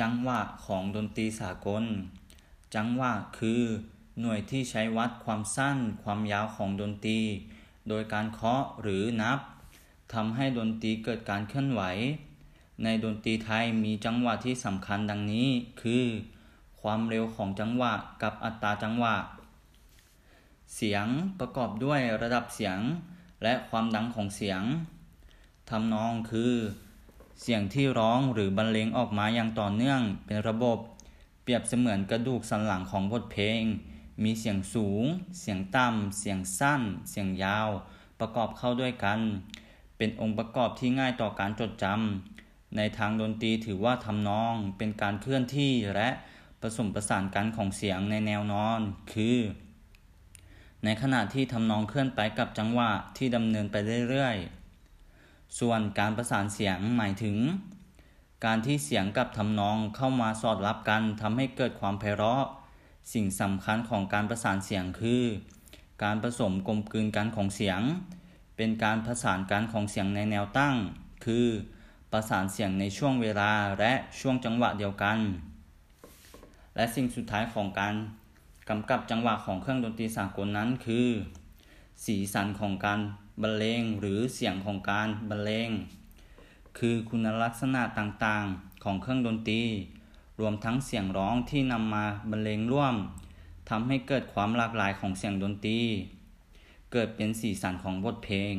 จังหวะของดนตรีสากล จังหวะคือ หน่วยที่ใช้วัดความสั้นความยาวของดนตรี โดยการเคาะหรือนับทำให้ดนตรีเกิดการเคลื่อนไหว ในดนตรีไทยมีจังหวะที่สำคัญดังนี้ คือ ความเร็วของจังหวะกับอัตราจังหวะ เสียงประกอบด้วยระดับเสียงและความดังของเสียงทำนองคือ เสียงที่ร้องหรือบรรเลงออกมาอย่างต่อเนื่องเป็นระบบ เปรียบเสมือนกระดูกสันหลังของบทเพลง มีเสียงสูง เสียงต่ำ เสียงสั้น เสียงยาว ประกอบเข้าด้วยกัน เป็นองค์ประกอบที่ง่ายต่อการจดจำในทางดนตรีถือว่าทำนอง เป็นการเคลื่อนที่และผสมประสานกันของเสียงในแนวนอน คือ ในขณะที่ทำนองเคลื่อนไปกับจังหวะที่ดำเนินไปเรื่อยๆ ส่วนการประสานเสียงหมายถึง การที่เสียงกับทำนองเข้ามาสอดรับกันทำให้เกิดความไพเราะ สิ่งสำคัญของการประสานเสียงคือ การผสมกลมกลืนกันของเสียง เป็นการผสานกันของเสียงในแนวตั้ง คือประสานเสียงในช่วงเวลาและช่วงจังหวะเดียวกัน และสิ่งสุดท้ายของการกำกับจังหวะของเครื่องดนตรีสากลนั้นคือ สีสันของการบรรเลงหรือเสียงของการบรรเลง คือคุณลักษณะต่างๆของเครื่องดนตรี รวมทั้งเสียงร้องที่นำมาบรรเลงร่วมทำให้เกิดความหลากหลายของเสียงดนตรี เกิดเป็นสีสันของบทเพลง